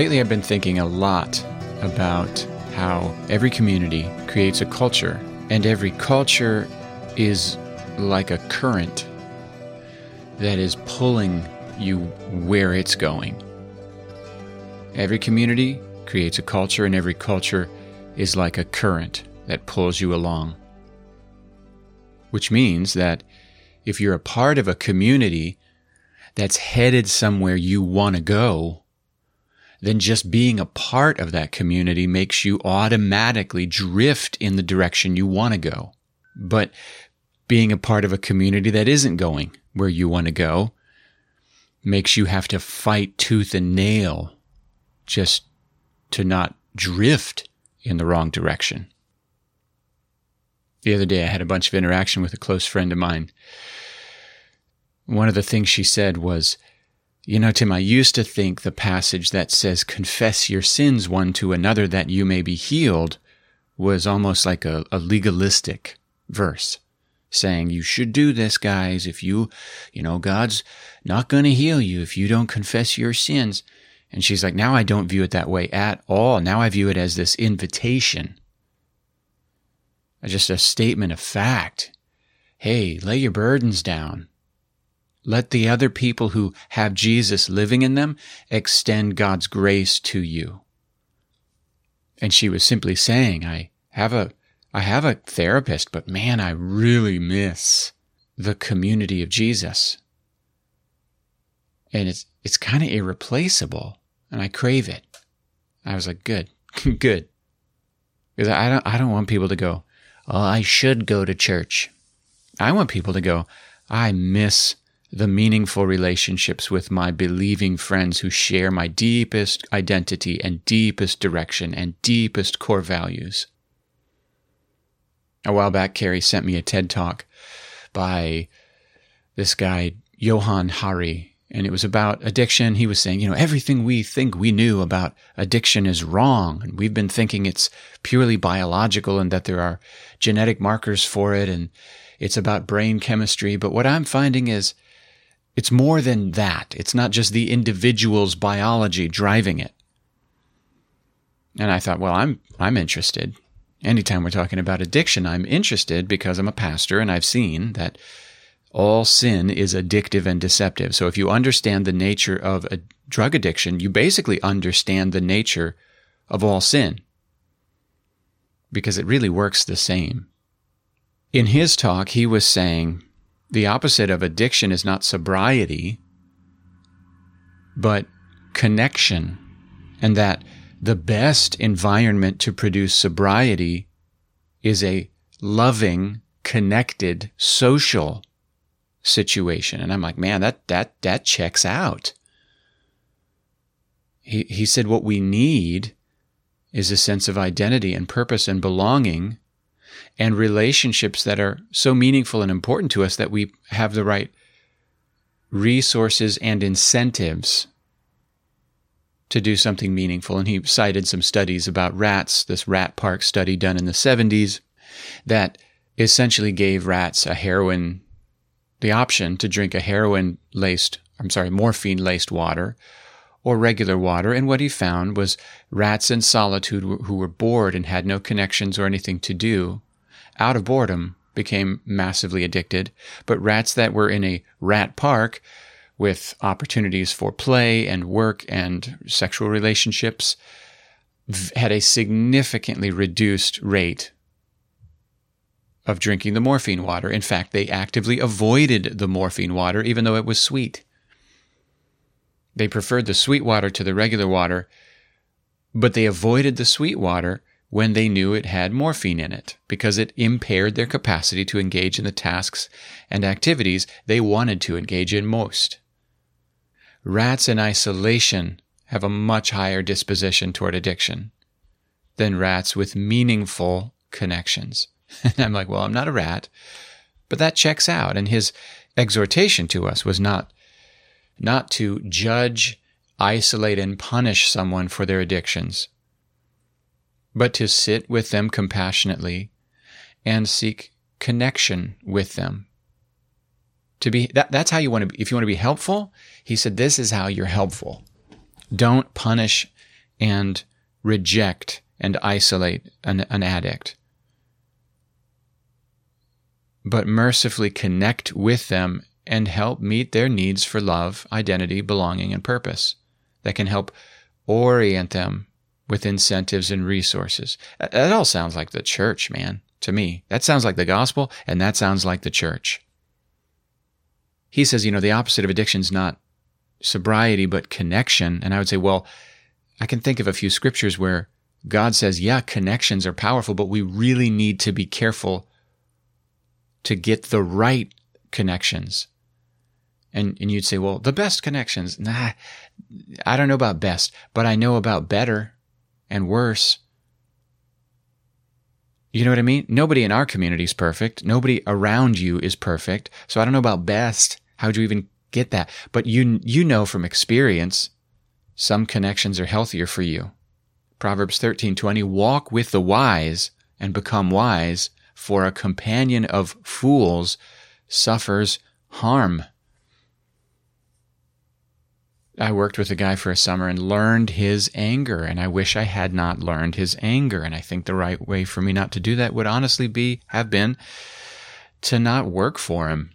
Lately, I've been thinking a lot about how every community creates a culture, and every culture is like a current that is pulling you where it's going. Every community creates a culture, and every culture is like a current that pulls you along. Which means that if you're a part of a community that's headed somewhere you want to go, then just being a part of that community makes you automatically drift in the direction you want to go. But being a part of a community that isn't going where you want to go makes you have to fight tooth and nail just to not drift in the wrong direction. The other day, I had a bunch of interaction with a close friend of mine. One of the things she said was, you know, Tim, I used to think the passage that says, confess your sins one to another that you may be healed was almost like a, a legalistic verse saying you should do this, guys. If you, you know, God's not going to heal you if you don't confess your sins. And she's like, now I don't view it that way at all. Now I view it as this invitation, just a statement of fact. Hey, lay your burdens down. Let the other people who have Jesus living in them extend God's grace to you. And she was simply saying, I have a, I have a therapist, but man, I really miss the community of Jesus. And it's, it's kind of irreplaceable and I crave it. I was like, good, good. Because I don't, I don't want people to go, oh, I should go to church. I want people to go, I miss the meaningful relationships with my believing friends who share my deepest identity and deepest direction and deepest core values. A while back, Carrie sent me a TED talk by this guy, Johann Hari, and it was about addiction. He was saying, you know, everything we think we knew about addiction is wrong. And we've been thinking it's purely biological and that there are genetic markers for it and it's about brain chemistry. But what I'm finding is it's more than that. It's not just the individual's biology driving it. And I thought, well, I'm I'm interested. Anytime we're talking about addiction, I'm interested because I'm a pastor and I've seen that all sin is addictive and deceptive. So if you understand the nature of a drug addiction, you basically understand the nature of all sin because it really works the same. In his talk, he was saying the opposite of addiction is not sobriety, but connection, and that the best environment to produce sobriety is a loving, connected, social situation. And I'm like, man, that that that checks out. He he said what we need is a sense of identity and purpose and belonging and relationships that are so meaningful and important to us that we have the right resources and incentives to do something meaningful. And he cited some studies about rats, this rat park study done in the 70s that essentially gave rats a heroin, the option to drink a heroin laced, I'm sorry, morphine laced water or regular water. And what he found was rats in solitude who were bored and had no connections or anything to do out of boredom became massively addicted, but rats that were in a rat park with opportunities for play and work and sexual relationships had a significantly reduced rate of drinking the morphine water. In fact, they actively avoided the morphine water even though it was sweet. They preferred the sweet water to the regular water, but they avoided the sweet water when they knew it had morphine in it because it impaired their capacity to engage in the tasks and activities they wanted to engage in most. Rats in isolation have a much higher disposition toward addiction than rats with meaningful connections. And I'm like, well, I'm not a rat, but that checks out. And his exhortation to us was not, not to judge, isolate, and punish someone for their addictions but to sit with them compassionately and seek connection with them. To be that, that's how you want to be. If you want to be helpful, he said, this is how you're helpful. Don't punish and reject and isolate an, an addict, but mercifully connect with them and help meet their needs for love, identity, belonging, and purpose that can help orient them with incentives and resources. That all sounds like the church, man, to me. That sounds like the gospel, and that sounds like the church. He says, you know, the opposite of addiction is not sobriety, but connection. And I would say, well, I can think of a few scriptures where God says, yeah, connections are powerful, but we really need to be careful to get the right connections. And, and you'd say, well, the best connections. Nah, I don't know about best, but I know about better and worse. You know what I mean? Nobody in our community is perfect. Nobody around you is perfect. So I don't know about best. How'd you even get that? But you, you know from experience, some connections are healthier for you. Proverbs 13:20 walk with the wise and become wise for a companion of fools suffers harm. I worked with a guy for a summer and learned his anger, and I wish I had not learned his anger. And I think the right way for me not to do that would honestly be have been to not work for him.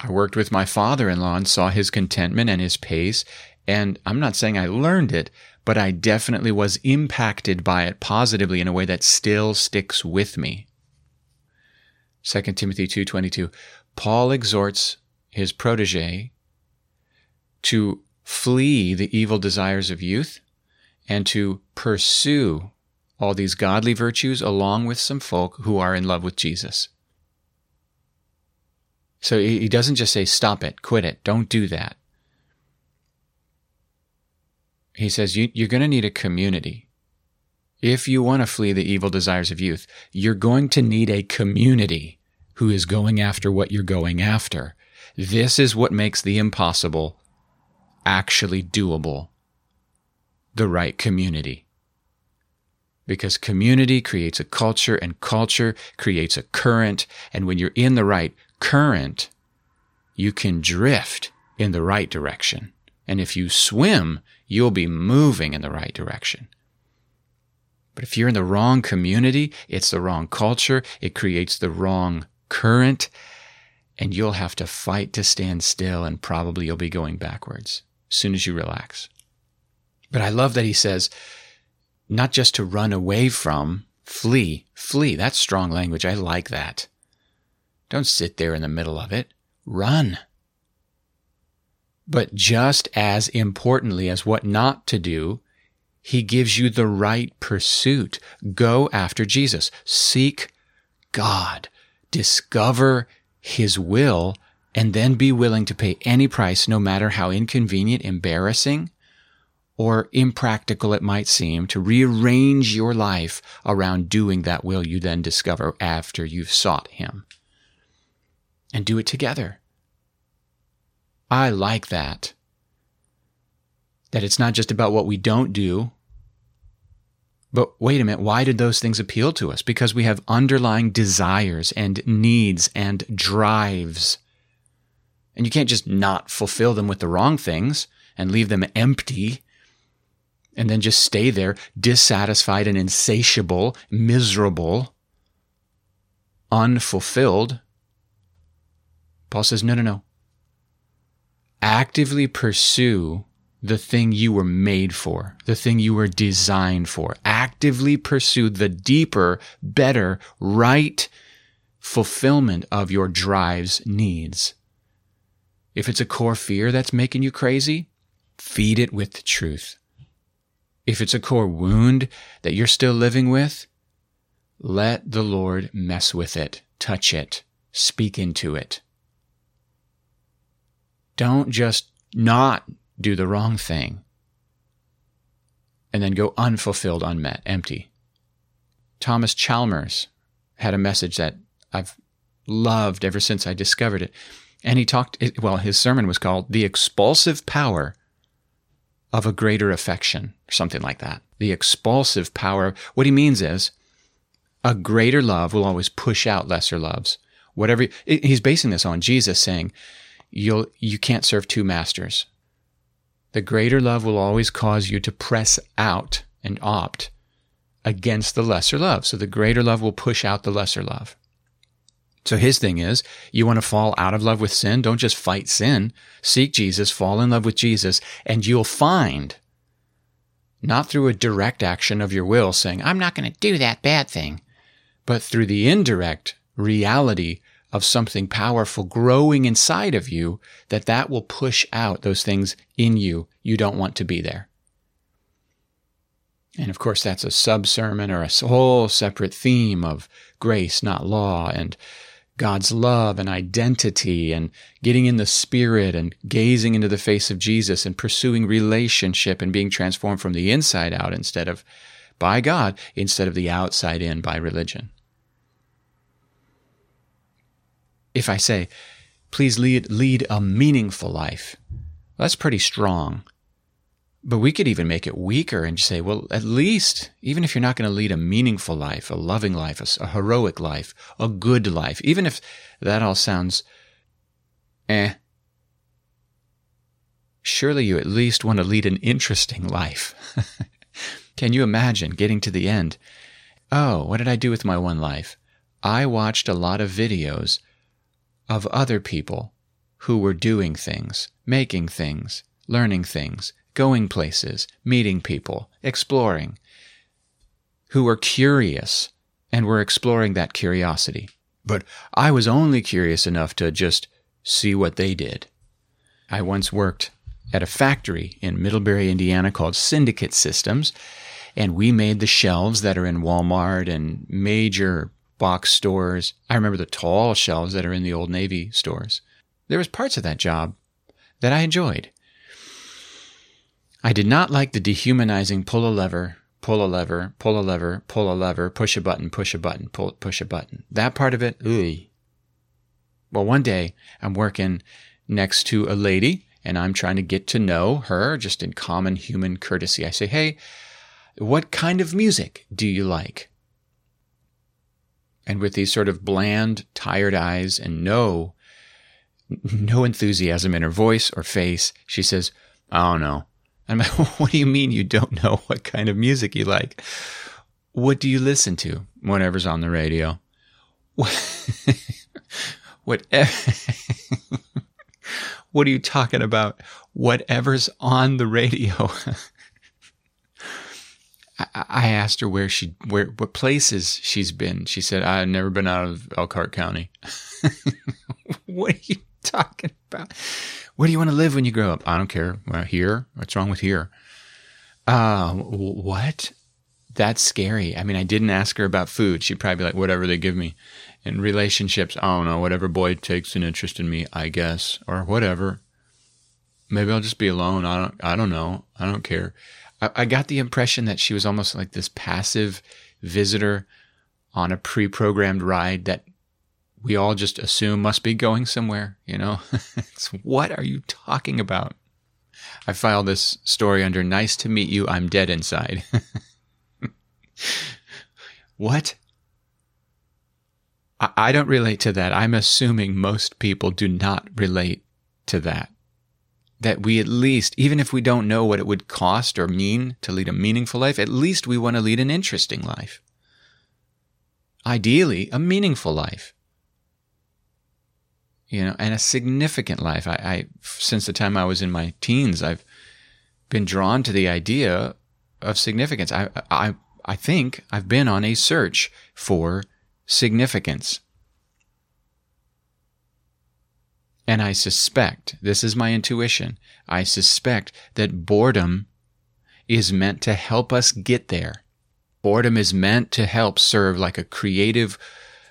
I worked with my father in law and saw his contentment and his pace, and I'm not saying I learned it, but I definitely was impacted by it positively in a way that still sticks with me. 2 Timothy 2:22 Paul exhorts his protege to flee the evil desires of youth and to pursue all these godly virtues along with some folk who are in love with Jesus. So he doesn't just say, stop it, quit it, don't do that. He says, you, are going to need a community. If you want to flee the evil desires of youth, you're going to need a community who is going after what you're going after. This is what makes the impossible actually doable the right community. Because community creates a culture and culture creates a current. And when you're in the right current, you can drift in the right direction. And if you swim, you'll be moving in the right direction. But if you're in the wrong community, it's the wrong culture, it creates the wrong current, and you'll have to fight to stand still, and probably you'll be going backwards soon as you relax. But I love that he says, not just to run away from, flee, flee. That's strong language. I like that. Don't sit there in the middle of it. Run. But just as importantly as what not to do, he gives you the right pursuit. Go after Jesus. Seek God. Discover his will and then be willing to pay any price, no matter how inconvenient, embarrassing, or impractical it might seem, to rearrange your life around doing that will you then discover after you've sought Him. And do it together. I like that. That it's not just about what we don't do, but wait a minute, why did those things appeal to us? Because we have underlying desires and needs and drives and you can't just not fulfill them with the wrong things and leave them empty and then just stay there dissatisfied and insatiable, miserable, unfulfilled. Paul says, no, no, no. Actively pursue the thing you were made for, the thing you were designed for. Actively pursue the deeper, better, right fulfillment of your drives, needs. If it's a core fear that's making you crazy, feed it with the truth. If it's a core wound that you're still living with, let the Lord mess with it, touch it, speak into it. Don't just not do the wrong thing and then go unfulfilled, unmet, empty. Thomas Chalmers had a message that I've loved ever since I discovered it. And he talked, well, his sermon was called The Expulsive Power of a Greater Affection, or something like that. The expulsive power. What he means is a greater love will always push out lesser loves. Whatever he's basing this on Jesus saying, you'll you can't serve two masters. The greater love will always cause you to press out and opt against the lesser love. So the greater love will push out the lesser love. So his thing is, you want to fall out of love with sin? Don't just fight sin. Seek Jesus, fall in love with Jesus, and you'll find, not through a direct action of your will saying, I'm not going to do that bad thing, but through the indirect reality of something powerful growing inside of you, that that will push out those things in you you don't want to be there. And of course, that's a sub sermon or a whole separate theme of grace, not law, and God's love and identity and getting in the spirit and gazing into the face of Jesus and pursuing relationship and being transformed from the inside out instead of by God, instead of the outside in by religion. If I say, please lead, lead a meaningful life, that's pretty strong. But we could even make it weaker and say, well, at least, even if you're not going to lead a meaningful life, a loving life, a, a, heroic life, a good life, even if that all sounds eh, surely you at least want to lead an interesting life. Can you imagine getting to the end? Oh, what did I do with my one life? I watched a lot of videos of other people who were doing things, making things, learning things, going places, meeting people, exploring, who were curious and were exploring that curiosity. But I was only curious enough to just see what they did. I once worked at a factory in Middlebury, Indiana called Syndicate Systems, and we made the shelves that are in Walmart and major box stores. I remember the tall shelves that are in the old Navy stores. There was parts of that job that I enjoyed. I did not like the dehumanizing pull a lever, pull a lever, pull a lever, pull a lever, push a button, push a button, pull, push a button. That part of it. Well, one day I'm working next to a lady and I'm trying to get to know her just in common human courtesy. I say, Hey, what kind of music do you like? And with these sort of bland, tired eyes and no, no enthusiasm in her voice or face, she says, I don't know. I'm like, what do you mean you don't know what kind of music you like? What do you listen to? Whatever's on the radio. Whatever. what are you talking about? Whatever's on the radio. I asked her where she, where, what places she's been. She said, I've never been out of Elkhart County. what are you talking about? Where do you want to live when you grow up? I don't care. Well, here. What's wrong with here? Uh, what? That's scary. I mean, I didn't ask her about food. She'd probably be like, whatever they give me. In relationships, I don't know, whatever boy takes an interest in me, I guess, or whatever. Maybe I'll just be alone. I don't, I don't know. I don't care. I, I got the impression that she was almost like this passive visitor on a pre-programmed ride that we all just assume must be going somewhere, you know? what are you talking about? I filed this story under nice to meet you, I'm dead inside. what? I, I don't relate to that. I'm assuming most people do not relate to that. That we at least, even if we don't know what it would cost or mean to lead a meaningful life, at least we want to lead an interesting life. Ideally, a meaningful life you know, and a significant life. I, I, since the time I was in my teens, I've been drawn to the idea of significance. I, I, I think I've been on a search for significance. And I suspect, this is my intuition, I suspect that boredom is meant to help us get there. Boredom is meant to help serve like a creative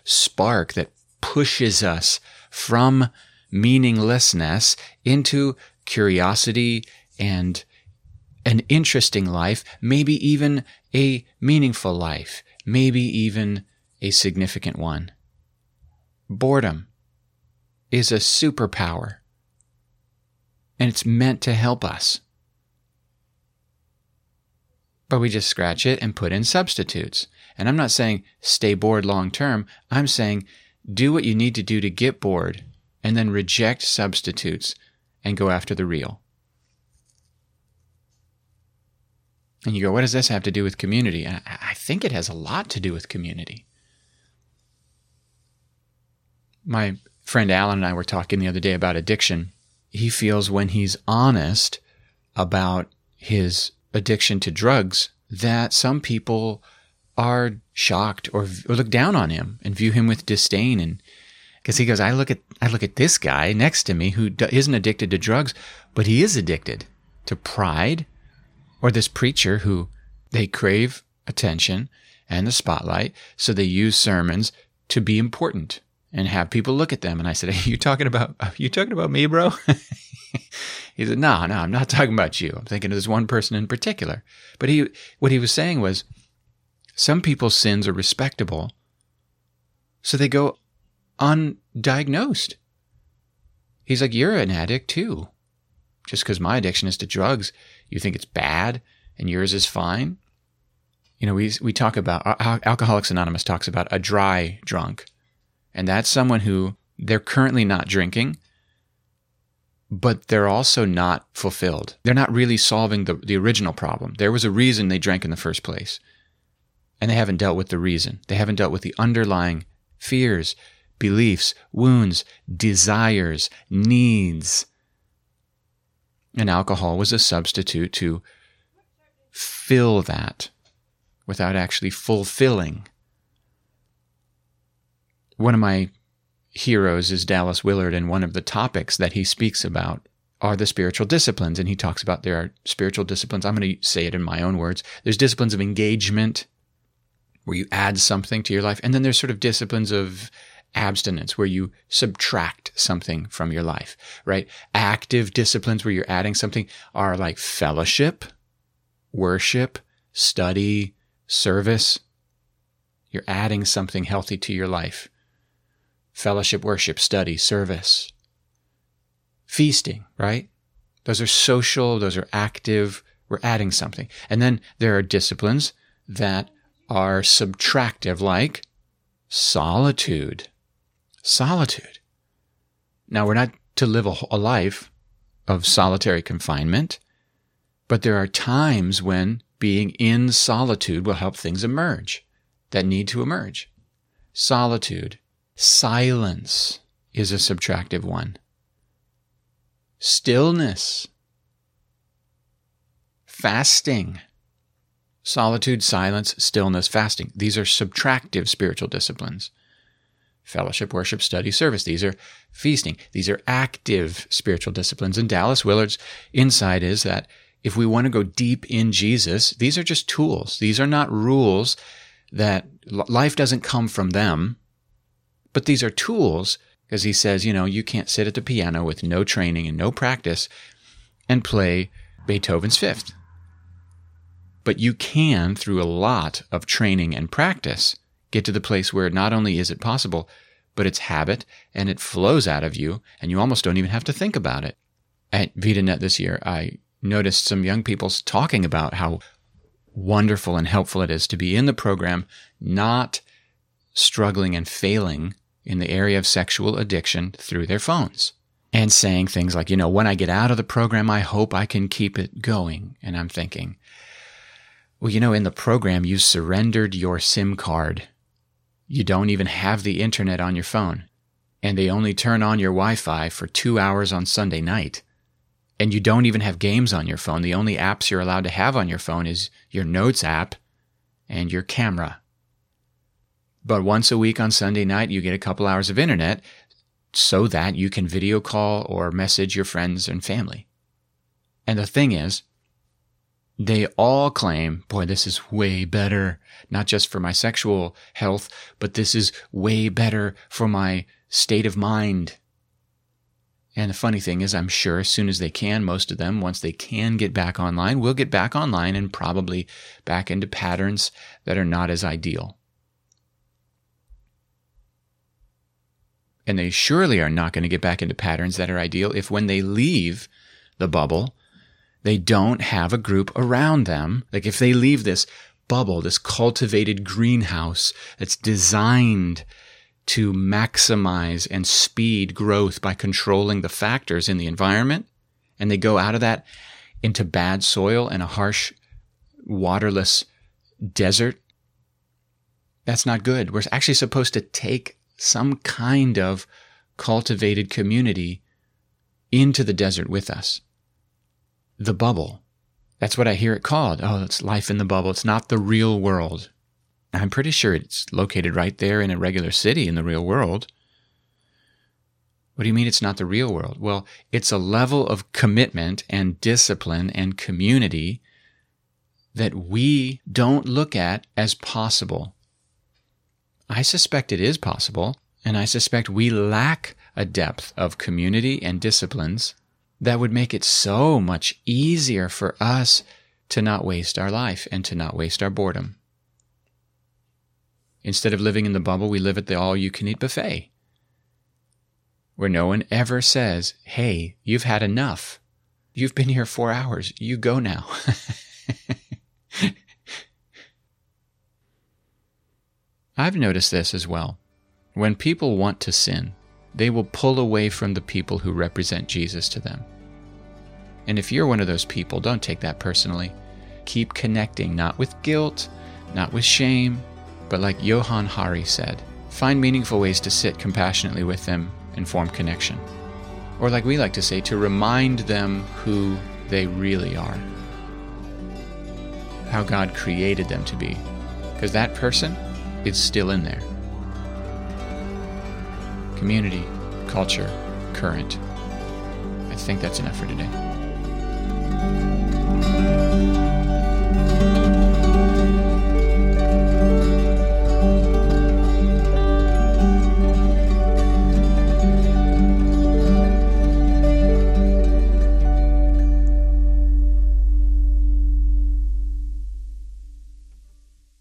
spark that pushes us from meaninglessness into curiosity and an interesting life, maybe even a meaningful life, maybe even a significant one. Boredom is a superpower, and it's meant to help us. But we just scratch it and put in substitutes. And I'm not saying stay bored long term. I'm saying do what you need to do to get bored, and then reject substitutes and go after the real. And you go, what does this have to do with community? And I think it has a lot to do with community. My friend Alan and I were talking the other day about addiction. He feels when he's honest about his addiction to drugs that some people are shocked or, or look down on him and view him with disdain and because he goes I look at I look at this guy next to me who isn't addicted to drugs but he is addicted to pride or this preacher who they crave attention and the spotlight so they use sermons to be important and have people look at them. And I said are you talking about are you talking about me bro? He said no no I'm not talking about you. I'm thinking of this one person in particular. But he what he was saying was some people's sins are respectable, so they go undiagnosed. He's like, You're an addict too. Just because my addiction is to drugs, you think it's bad and yours is fine? You know, we, we talk about, Alcoholics Anonymous talks about a dry drunk. And that's someone who they're currently not drinking, but they're also not fulfilled. They're not really solving the, the original problem. There was a reason they drank in the first place and they haven't dealt with the reason. They haven't dealt with the underlying fears, beliefs, wounds, desires, needs. And alcohol was a substitute to fill that without actually fulfilling. One of my heroes is Dallas Willard, and one of the topics that he speaks about are the spiritual disciplines. And he talks about there are spiritual disciplines. I'm going to say it in my own words. There's disciplines of engagement, where you add something to your life. And then there's sort of disciplines of abstinence where you subtract something from your life, right? Active disciplines where you're adding something are like fellowship, worship, study, service. You're adding something healthy to your life. Fellowship, worship, study, service. Feasting, right? Those are social, those are active. We're adding something. And then there are disciplines that are subtractive, like solitude. Solitude. Now, we're not to live a, a life of solitary confinement, but there are times when being in solitude will help things emerge that need to emerge. Solitude. Silence is a subtractive one. Stillness. Fasting solitude, silence, stillness, fasting. These are subtractive spiritual disciplines. Fellowship, worship, study, service. These are feasting. These are active spiritual disciplines. And Dallas Willard's insight is that if we want to go deep in Jesus, these are just tools. These are not rules that life doesn't come from them, but these are tools because he says, you know, you can't sit at the piano with no training and no practice and play Beethoven's fifth. But you can, through a lot of training and practice, get to the place where not only is it possible, but it's habit and it flows out of you, and you almost don't even have to think about it. At VitaNet this year, I noticed some young people talking about how wonderful and helpful it is to be in the program, not struggling and failing in the area of sexual addiction through their phones. And saying things like, you know, when I get out of the program, I hope I can keep it going. And I'm thinking, well, you know, in the program, you surrendered your SIM card. You don't even have the internet on your phone. And they only turn on your Wi Fi for two hours on Sunday night. And you don't even have games on your phone. The only apps you're allowed to have on your phone is your Notes app and your camera. But once a week on Sunday night, you get a couple hours of internet so that you can video call or message your friends and family. And the thing is, they all claim, boy, this is way better, not just for my sexual health, but this is way better for my state of mind. And the funny thing is, I'm sure as soon as they can, most of them, once they can get back online, will get back online and probably back into patterns that are not as ideal. And they surely are not going to get back into patterns that are ideal if when they leave the bubble, they don't have a group around them. Like if they leave this bubble, this cultivated greenhouse that's designed to maximize and speed growth by controlling the factors in the environment, and they go out of that into bad soil and a harsh waterless desert. That's not good. We're actually supposed to take some kind of cultivated community into the desert with us. The bubble. That's what I hear it called. Oh, it's life in the bubble. It's not the real world. I'm pretty sure it's located right there in a regular city in the real world. What do you mean it's not the real world? Well, it's a level of commitment and discipline and community that we don't look at as possible. I suspect it is possible, and I suspect we lack a depth of community and disciplines that would make it so much easier for us to not waste our life and to not waste our boredom. Instead of living in the bubble, we live at the all you can eat buffet, where no one ever says, Hey, you've had enough. You've been here four hours. You go now. I've noticed this as well. When people want to sin, they will pull away from the people who represent Jesus to them. And if you're one of those people, don't take that personally. Keep connecting, not with guilt, not with shame, but like Johann Hari said, find meaningful ways to sit compassionately with them and form connection. Or, like we like to say, to remind them who they really are, how God created them to be. Because that person is still in there. Community, culture, current. I think that's enough for today. Música